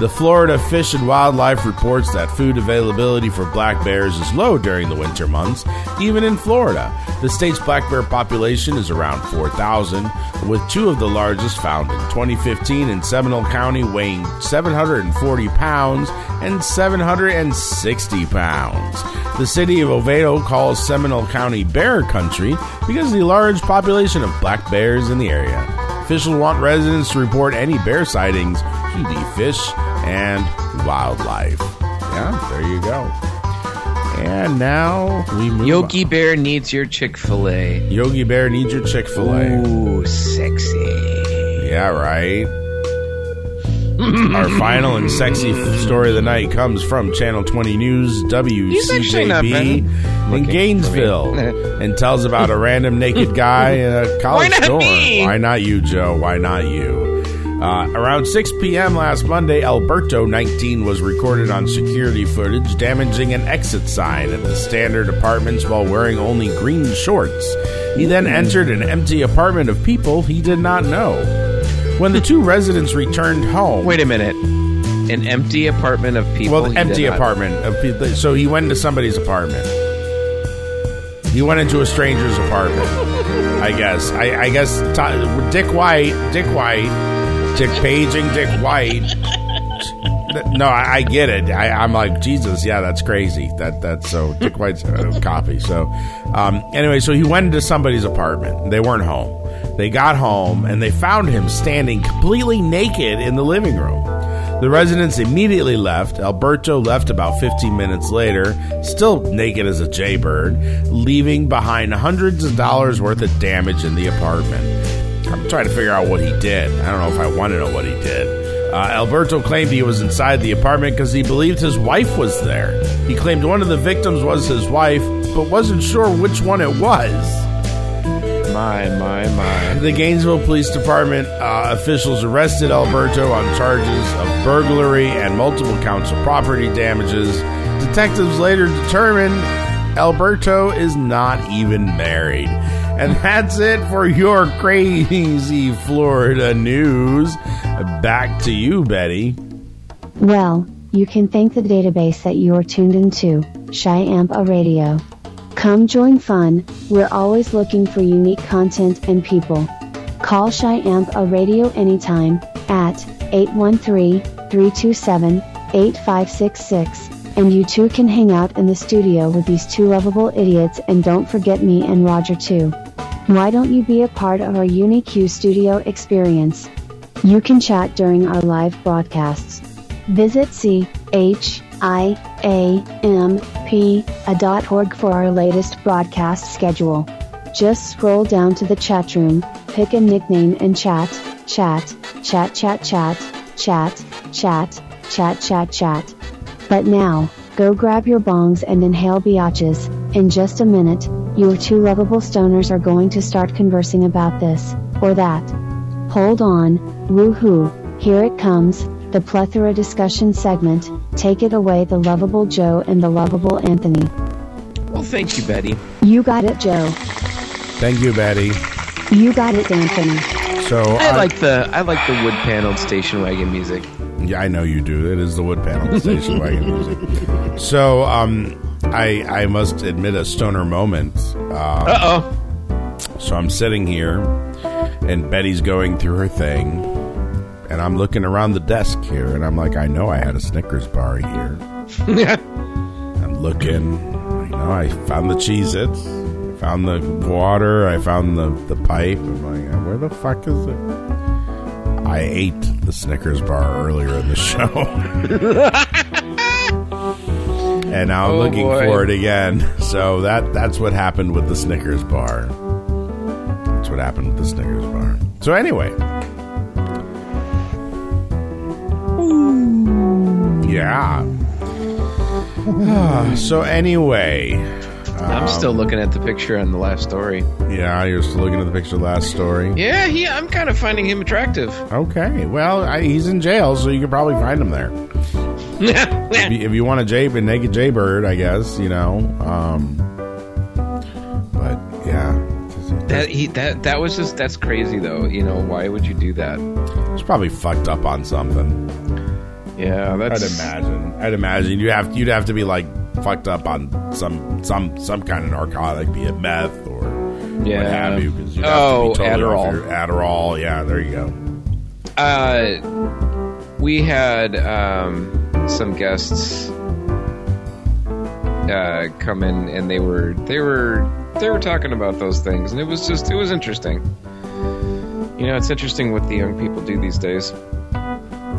The Florida Fish and Wildlife reports that food availability for black bears is low during the winter months, even in Florida. The state's black bear population is around 4,000, with two of the largest found in 2015 in Seminole County, weighing 740 pounds and 760 pounds. The city of Oviedo calls Seminole County Bear Country because of the large population of black bears in the area. Officials want residents to report any bear sightings to the Fish and Wildlife. Yeah, there you go. And now we move. Yogi Bear needs your Chick Fil A. Yogi Bear needs your Chick Fil A. Ooh, sexy. Yeah, right. Our final and sexy story of the night comes from Channel 20 News actually WCJB in Gainesville <laughs> and tells about a random naked guy in a college Why not dorm. me? Why not you, Joe? Why not you? Uh, around 6 p.m. last Monday, Alberto, 19, was recorded on security footage damaging an exit sign at the Standard Apartments while wearing only green shorts. He then entered an empty apartment of people he did not know. When the two <laughs> residents returned home, Wait a minute. An empty apartment of people. well, empty not- apartment of people. So he went into somebody's apartment. He went into a stranger's apartment. I guess. I, I guess Dick White, Dick White, Dick paging Dick White. No, I, I get it. I, I'm like Jesus. Yeah, that's crazy. That that's so Dick White's a copy. So um, anyway, so he went into somebody's apartment. They weren't home. They got home and they found him standing completely naked in the living room. The residents immediately left. Alberto left about 15 minutes later, still naked as a jaybird, leaving behind hundreds of dollars worth of damage in the apartment. I'm trying to figure out what he did. I don't know if I want to know what he did. Uh, Alberto claimed he was inside the apartment because he believed his wife was there. He claimed one of the victims was his wife, but wasn't sure which one it was. My, my, my. The Gainesville Police Department uh, officials arrested Alberto on charges of burglary and multiple counts of property damages. Detectives later determined Alberto is not even married. And that's it for your crazy Florida news. Back to you, Betty. Well, you can thank the database that you're tuned into, Shy Chiampa Radio. Come join fun, we're always looking for unique content and people. Call Shy Chiampa Radio anytime at 813-327-8566, and you too can hang out in the studio with these two lovable idiots and don't forget me and Roger too. Why don't you be a part of our Unique studio experience? You can chat during our live broadcasts. Visit chiamp.org for our latest broadcast schedule. Just scroll down to the chat room, pick a nickname and chat, chat, chat, chat, chat, chat, chat, chat, chat, chat. But now, go grab your bongs and inhale biatches. In just a minute, your two lovable stoners are going to start conversing about this, or that. Hold on, woohoo, here it comes, the plethora discussion segment. Take it away, the lovable Joe and the lovable Anthony. Well, thank you, Betty. You got it, Joe. Thank you, Betty. You got it, Anthony. So I uh, like the I like the wood paneled station wagon music. Yeah, I know you do. It is the wood panel station wagon music. So, um, I I must admit a stoner moment. Um, Uh oh. So I'm sitting here, and Betty's going through her thing, and I'm looking around the desk here, and I'm like, I know I had a Snickers bar here. <laughs> I'm looking, you know, I found the Cheez Its, found the water, I found the, the pipe. I'm like, where the fuck is it? I ate the Snickers bar earlier in the show. <laughs> and now I'm Oh, looking boy. for it again. So that that's what happened with the Snickers bar. That's what happened with the Snickers bar. So anyway. Yeah. <sighs> so anyway, I'm um, still looking at the picture on the last story. Yeah, you're still looking at the picture of the last story. Yeah, he. I'm kind of finding him attractive. Okay. Well, I, he's in jail, so you could probably find him there. <laughs> if, you, if you want a Jay, a naked Jaybird, I guess you know. Um, but yeah, That he that that was just that's crazy though. You know why would you do that? he's probably fucked up on something. Yeah, that's. I'd imagine. I'd imagine you have you'd have to be like fucked up on some some some kind of narcotic, be it meth or what have you. Because you Oh, have to be totally off Adderall. your- Adderall. Yeah, there you go. Uh, we had um, some guests uh, come in, and they were they were they were talking about those things, and it was just it was interesting. You know, it's interesting what the young people do these days.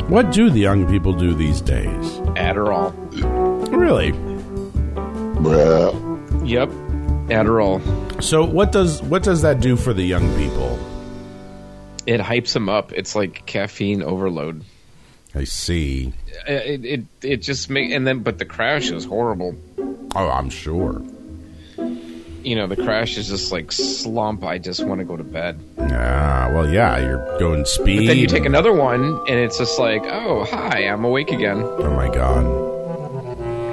What do the young people do these days? Adderall. Really? Yep. Adderall. So what does what does that do for the young people? It hypes them up. It's like caffeine overload. I see. It it, it just make and then but the crash is horrible. Oh, I'm sure. You know, the crash is just like slump. I just want to go to bed. Ah, well, yeah, you're going speed. But then you take another one, and it's just like, oh, hi, I'm awake again. Oh my god.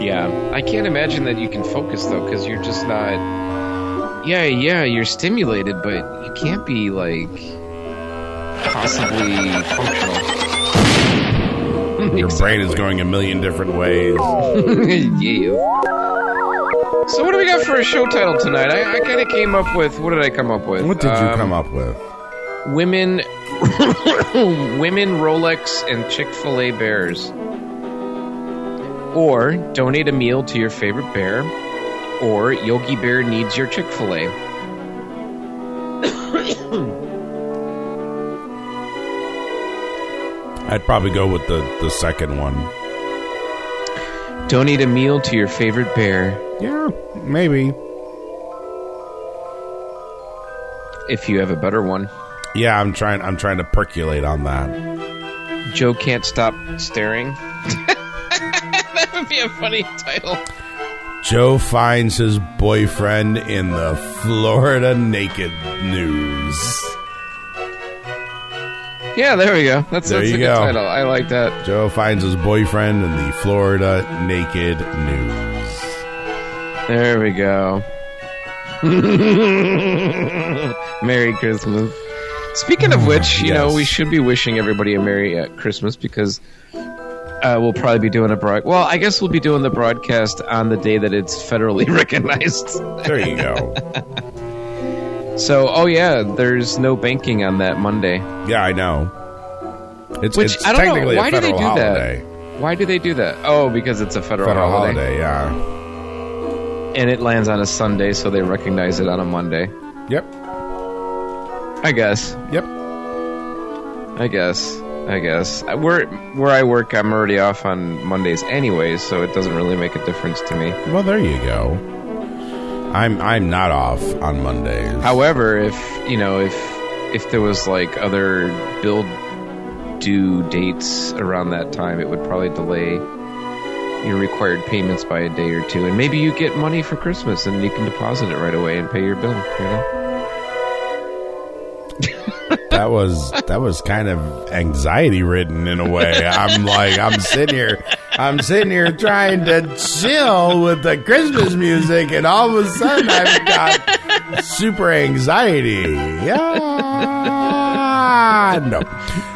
Yeah, I can't imagine that you can focus though, because you're just not. Yeah, yeah, you're stimulated, but you can't be like possibly functional. Your brain is going a million different ways. <laughs> yeah. So what do we got for a show title tonight? I, I kind of came up with. What did I come up with? What did you Um, come up with? Women, <coughs> women, Rolex, and Chick Fil A bears. Or donate a meal to your favorite bear. Or Yogi Bear needs your Chick Fil A. <coughs> I'd probably go with the the second one. Donate a meal to your favorite bear. Yeah, maybe. If you have a better one. Yeah, I'm trying. I'm trying to percolate on that. Joe can't stop staring. <laughs> be a funny title. Joe finds his boyfriend in the Florida naked news. Yeah, there we go. That's, There that's a good go. title. I like that. Joe finds his boyfriend in the Florida naked news. There we go. <laughs> Merry Christmas. Speaking of which, you know, we should be wishing everybody a Merry uh, Christmas because uh, we'll probably be doing a broad. Well, I guess we'll be doing the broadcast on the day that it's federally <laughs> recognized. There you go. So, oh yeah, there's no banking on that Monday. Yeah, I know. It's, Which it's I don't know. Why a do they do holiday. that? Why do they do that? Oh, because it's a federal, Federal holiday. holiday, yeah. and it lands on a Sunday, so they recognize it on a Monday. Yep. I guess. Yep. I guess. I guess. Where where I work, I'm already off on Mondays anyway, so it doesn't really make a difference to me. Well, there you go. I'm I'm not off on Mondays. However, if you know, if if there was like other bill due dates around that time, it would probably delay your required payments by a day or two, and maybe you get money for Christmas and you can deposit it right away and pay your bill. You know. That was that was kind of anxiety ridden in a way. I'm like I'm sitting here I'm sitting here trying to chill with the Christmas music and all of a sudden I've got super anxiety. Yeah. No.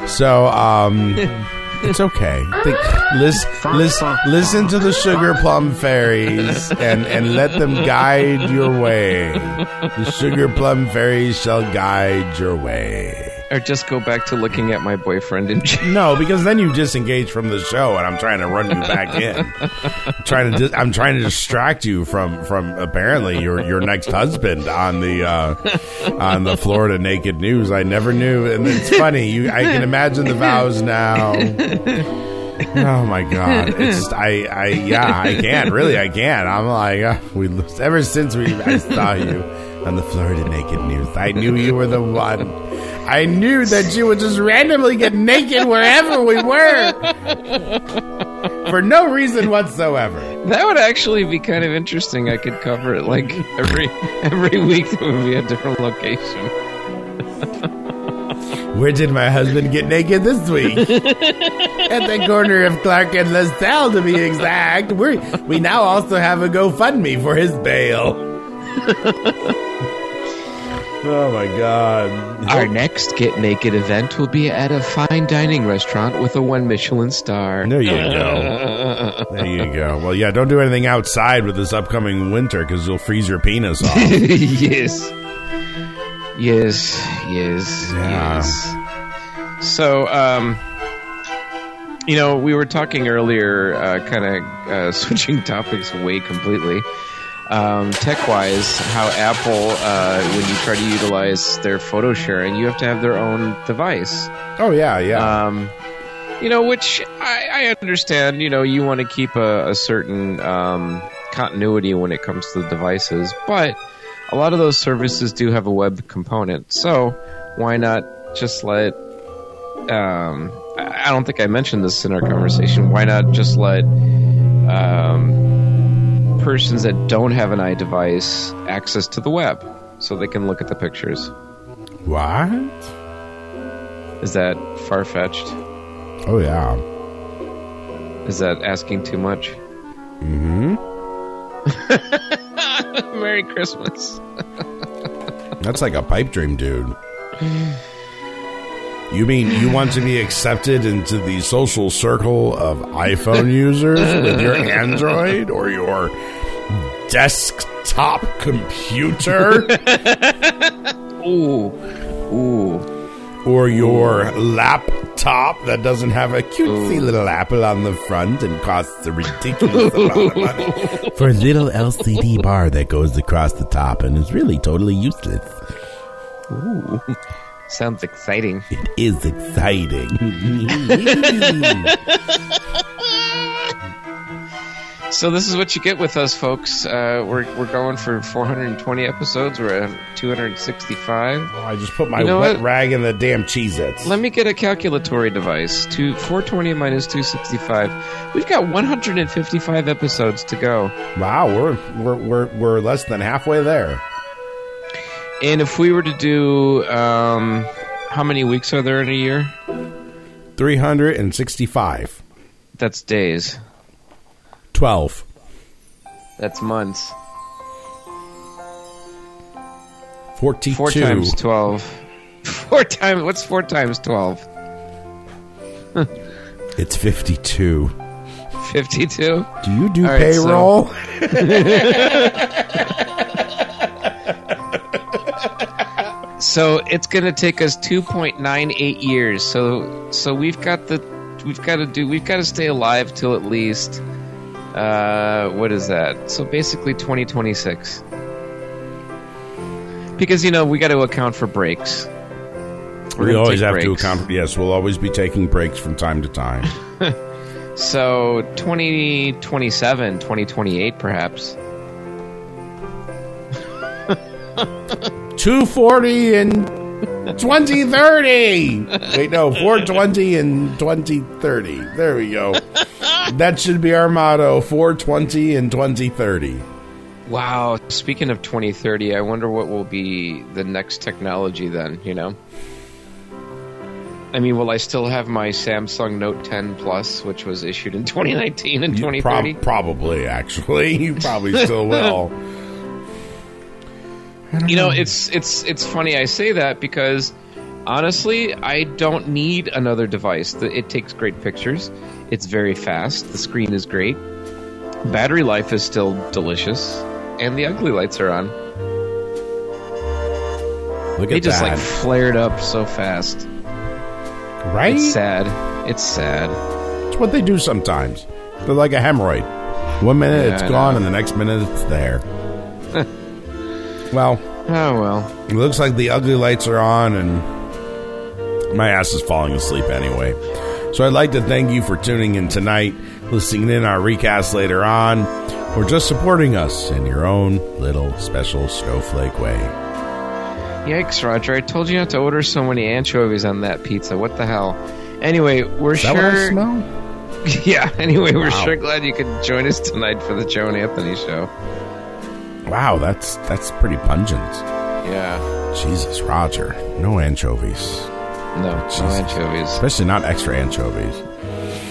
So um it's okay. Think, listen, listen, listen to the sugar plum fairies and, and let them guide your way. The sugar plum fairies shall guide your way. Or just go back to looking at my boyfriend in jail. No, because then you disengage from the show, and I'm trying to run you back in. I'm <laughs> trying to, I'm trying to distract you from, from apparently your, your next husband on the, uh, on the Florida Naked News. I never knew, and it's funny. You, I can imagine the vows now. Oh my god! It's just, I, I, yeah, I can't really. I can't. I'm like, uh, we ever since we I saw you on the Florida Naked News, I knew you were the one. I knew that you would just randomly get naked wherever we were for no reason whatsoever. That would actually be kind of interesting. I could cover it like every every week. It would be a different location. Where did my husband get naked this week? At the corner of Clark and LaSalle, to be exact. We we now also have a GoFundMe for his bail. Oh my god! Our next Get Naked event will be at a fine dining restaurant with a one Michelin star. There you go. <laughs> There you go. Well, yeah, don't do anything outside with this upcoming winter because you'll freeze your penis off. <laughs> yes. Yes, yes, Yeah. yes. So, um, you know, we were talking earlier, uh, kind of uh, <laughs> switching topics way completely. Um, tech wise, how Apple, uh, when you try to utilize their photo sharing, you have to have their own device. Oh yeah, yeah. Um, you know, which I, I understand. You know, you want to keep a, a certain um, continuity when it comes to the devices, but a lot of those services do have a web component. So why not just let? Um, I I don't think I mentioned this in our conversation. Why not just let um, persons that don't have an iDevice access to the web so they can look at the pictures? What? Is that far fetched? Oh yeah. Is that asking too much? Mm-hmm. <laughs> Merry Christmas. <laughs> That's like a pipe dream, dude. You mean you want to be accepted into the social circle of iPhone users with your <laughs> Android or your desktop computer? <laughs> Ooh. Ooh. Or your laptop that doesn't have a cutesy little apple on the front and costs a ridiculous amount of money <laughs> for a little LCD bar that goes across the top and is really totally useless. Ooh. Sounds exciting. It is exciting. <laughs> So this is what you get with us, folks. Uh, we're we're going for 420 episodes. We're at 265. I just put my You know wet what? rag in the damn Cheez-Its. Let me get a calculatory device. Two, 420 minus 265. We've got 155 episodes to go. Wow, we're we're we're we're less than halfway there. And if we were to do, um, how many weeks are there in a year? 365. That's days. 12. That's months. 42. Four times twelve. <laughs> Four times. What's four times twelve? <laughs> It's 52. Fifty-two. Do you do right, payroll? <laughs> So it's going to take us 2.98 years. So so we've got the we've got to do we've got to stay alive till at least uh what is that? So basically 2026. Because you know, we got to account for breaks. We're we always have to breaks. account. Yes, we'll always be taking breaks from time to time. <laughs> So 2027, 2028 perhaps. 240 and 2030. Wait, no, 420 and 2030. There we go. That should be our motto 420 and 2030. Wow, speaking of 2030, I wonder what will be the next technology then, you know? I mean, will I still have my Samsung Note 10 Plus, which was issued in 2019 and You 2030? prob- probably, actually. <laughs> You probably <laughs> still will. you know, it's it's it's funny I say that because honestly, I don't need another device. It takes great pictures. It's very fast. The screen is great. Battery life is still delicious, and the ugly lights are on. Look at they just that. like flared up so fast. right? It's sad. It's sad. It's what they do sometimes. They're like a hemorrhoid. One minute Yeah, it's gone, and the next minute it's there. <laughs> well, Oh well. it looks like the ugly lights are on, and my ass is falling asleep anyway. So I'd like to thank you for tuning in tonight, listening in our recast later on, or just supporting us in your own little special snowflake way. Yikes, Roger! I told you not to order so many anchovies on that pizza. What the hell? Anyway, we're sure. what I smell? <laughs> yeah. Anyway, we're Wow. sure glad you could join us tonight for the Joe and Anthony show. Wow, that's that's pretty pungent. Yeah. Jesus, Roger, no anchovies. No, no anchovies. especially not extra anchovies.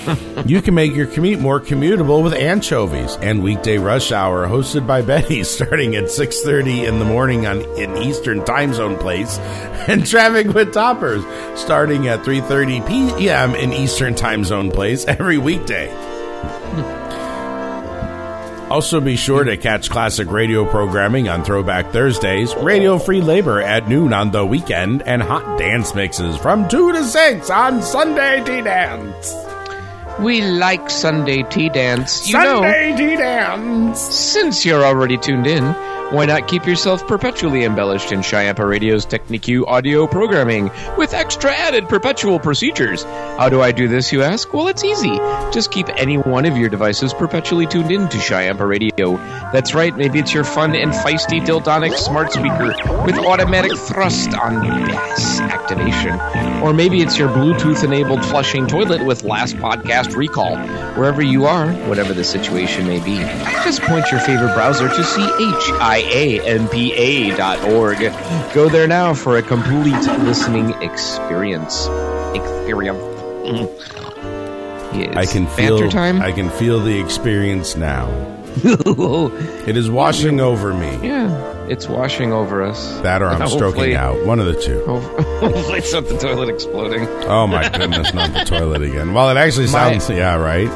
<laughs> you can make your commute more commutable with anchovies and weekday rush hour hosted by Betty <laughs> starting at 6:30 in the morning on in Eastern Time Zone place <laughs> and traffic with toppers starting at 3:30 p.m. in Eastern Time Zone place every weekday. Also, be sure to catch classic radio programming on Throwback Thursdays, Radio Free Labor at noon on the weekend, and hot dance mixes from 2 to 6 on Sunday Tea Dance. We like Sunday tea dance. You Sunday know, Tea Dance! since you're already tuned in, why not keep yourself perpetually embellished in Chiampa Radio's Technique audio programming with extra added perpetual procedures? How do I do this, you ask? Well, it's easy. Just keep any one of your devices perpetually tuned in to Chiampa Radio. That's right, maybe it's your fun and feisty Dildonic smart speaker with automatic thrust on bass activation. Or maybe it's your Bluetooth enabled flushing toilet with last podcast recall. Wherever you are, whatever the situation may be, just point your favorite browser to chiampa.org. Go there now for a complete listening experience. Experience. Yes. I can Banter feel time. I can feel the experience now. <laughs> It is washing over me. yeah, it's washing over us. That or I'm Hopefully- stroking out. One of the two. Hopefully, it's not the toilet exploding. Oh my goodness, not the toilet again. Well, it actually My- sounds yeah, right.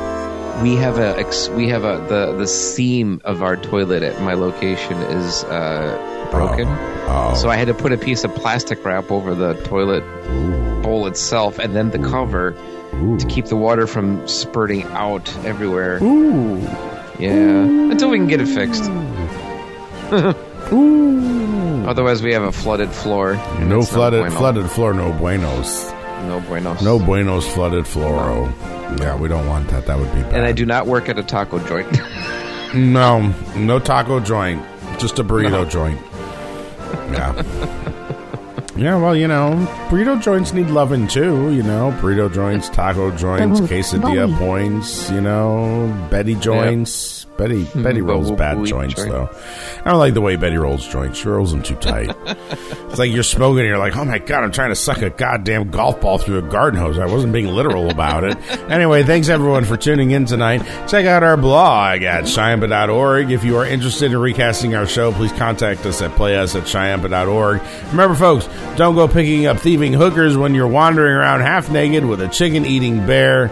We have a we have a the the seam of our toilet at my location is uh, broken. Oh. So I had to put a piece of plastic wrap over the toilet bowl itself and then the cover to keep the water from spurting out everywhere. Ooh. Yeah, until we can get it fixed. <laughs> Otherwise, we have a flooded floor. No flooded bueno. flooded floor, no buenos. No buenos. No buenos flooded floro. Yeah, we don't want that. That would be bad. And I do not work at a taco joint. <laughs> No, no taco joint. Just a burrito joint. Yeah. <laughs> Yeah, well, you know, burrito joints need loving too, you know. Burrito joints, taco <laughs> joints, quesadilla points, you know, Betty joints, Betty <laughs> Betty rolls bad joints joint. though. I don't like the way Betty rolls joints. She rolls them too tight. <laughs> it's like you're smoking and you're like, oh my god, I'm trying to suck a goddamn golf ball through a garden hose. I wasn't being literal about it. <laughs> Anyway, thanks everyone for tuning in tonight. Check out our blog at Chiampa.org. If you are interested in recasting our show, please contact us at playus at Chiampa.org. Remember, folks, don't go picking up thieving hookers when you're wandering around half naked with a chicken eating bear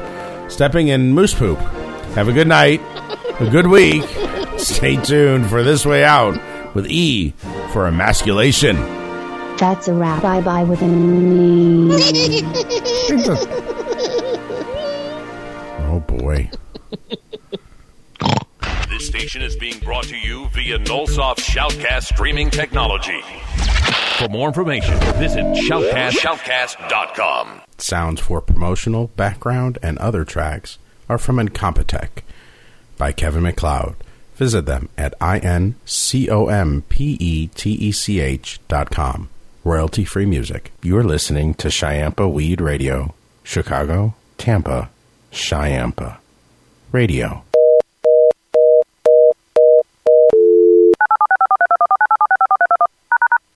stepping in moose poop. Have a good night, a good week. Stay tuned for This Way Out with E for emasculation. That's a wrap. Bye bye with an E. Oh boy. This station is being brought to you via Nullsoft Shoutcast streaming technology. For more information, visit shoutcast, shoutcast.com. Sounds for promotional, background, and other tracks are from Incompetech by Kevin McLeod. Visit them at incompetech dot com. Royalty free music. You're listening to Chiampa Weed Radio, Chicago, Tampa, Chiampa Radio.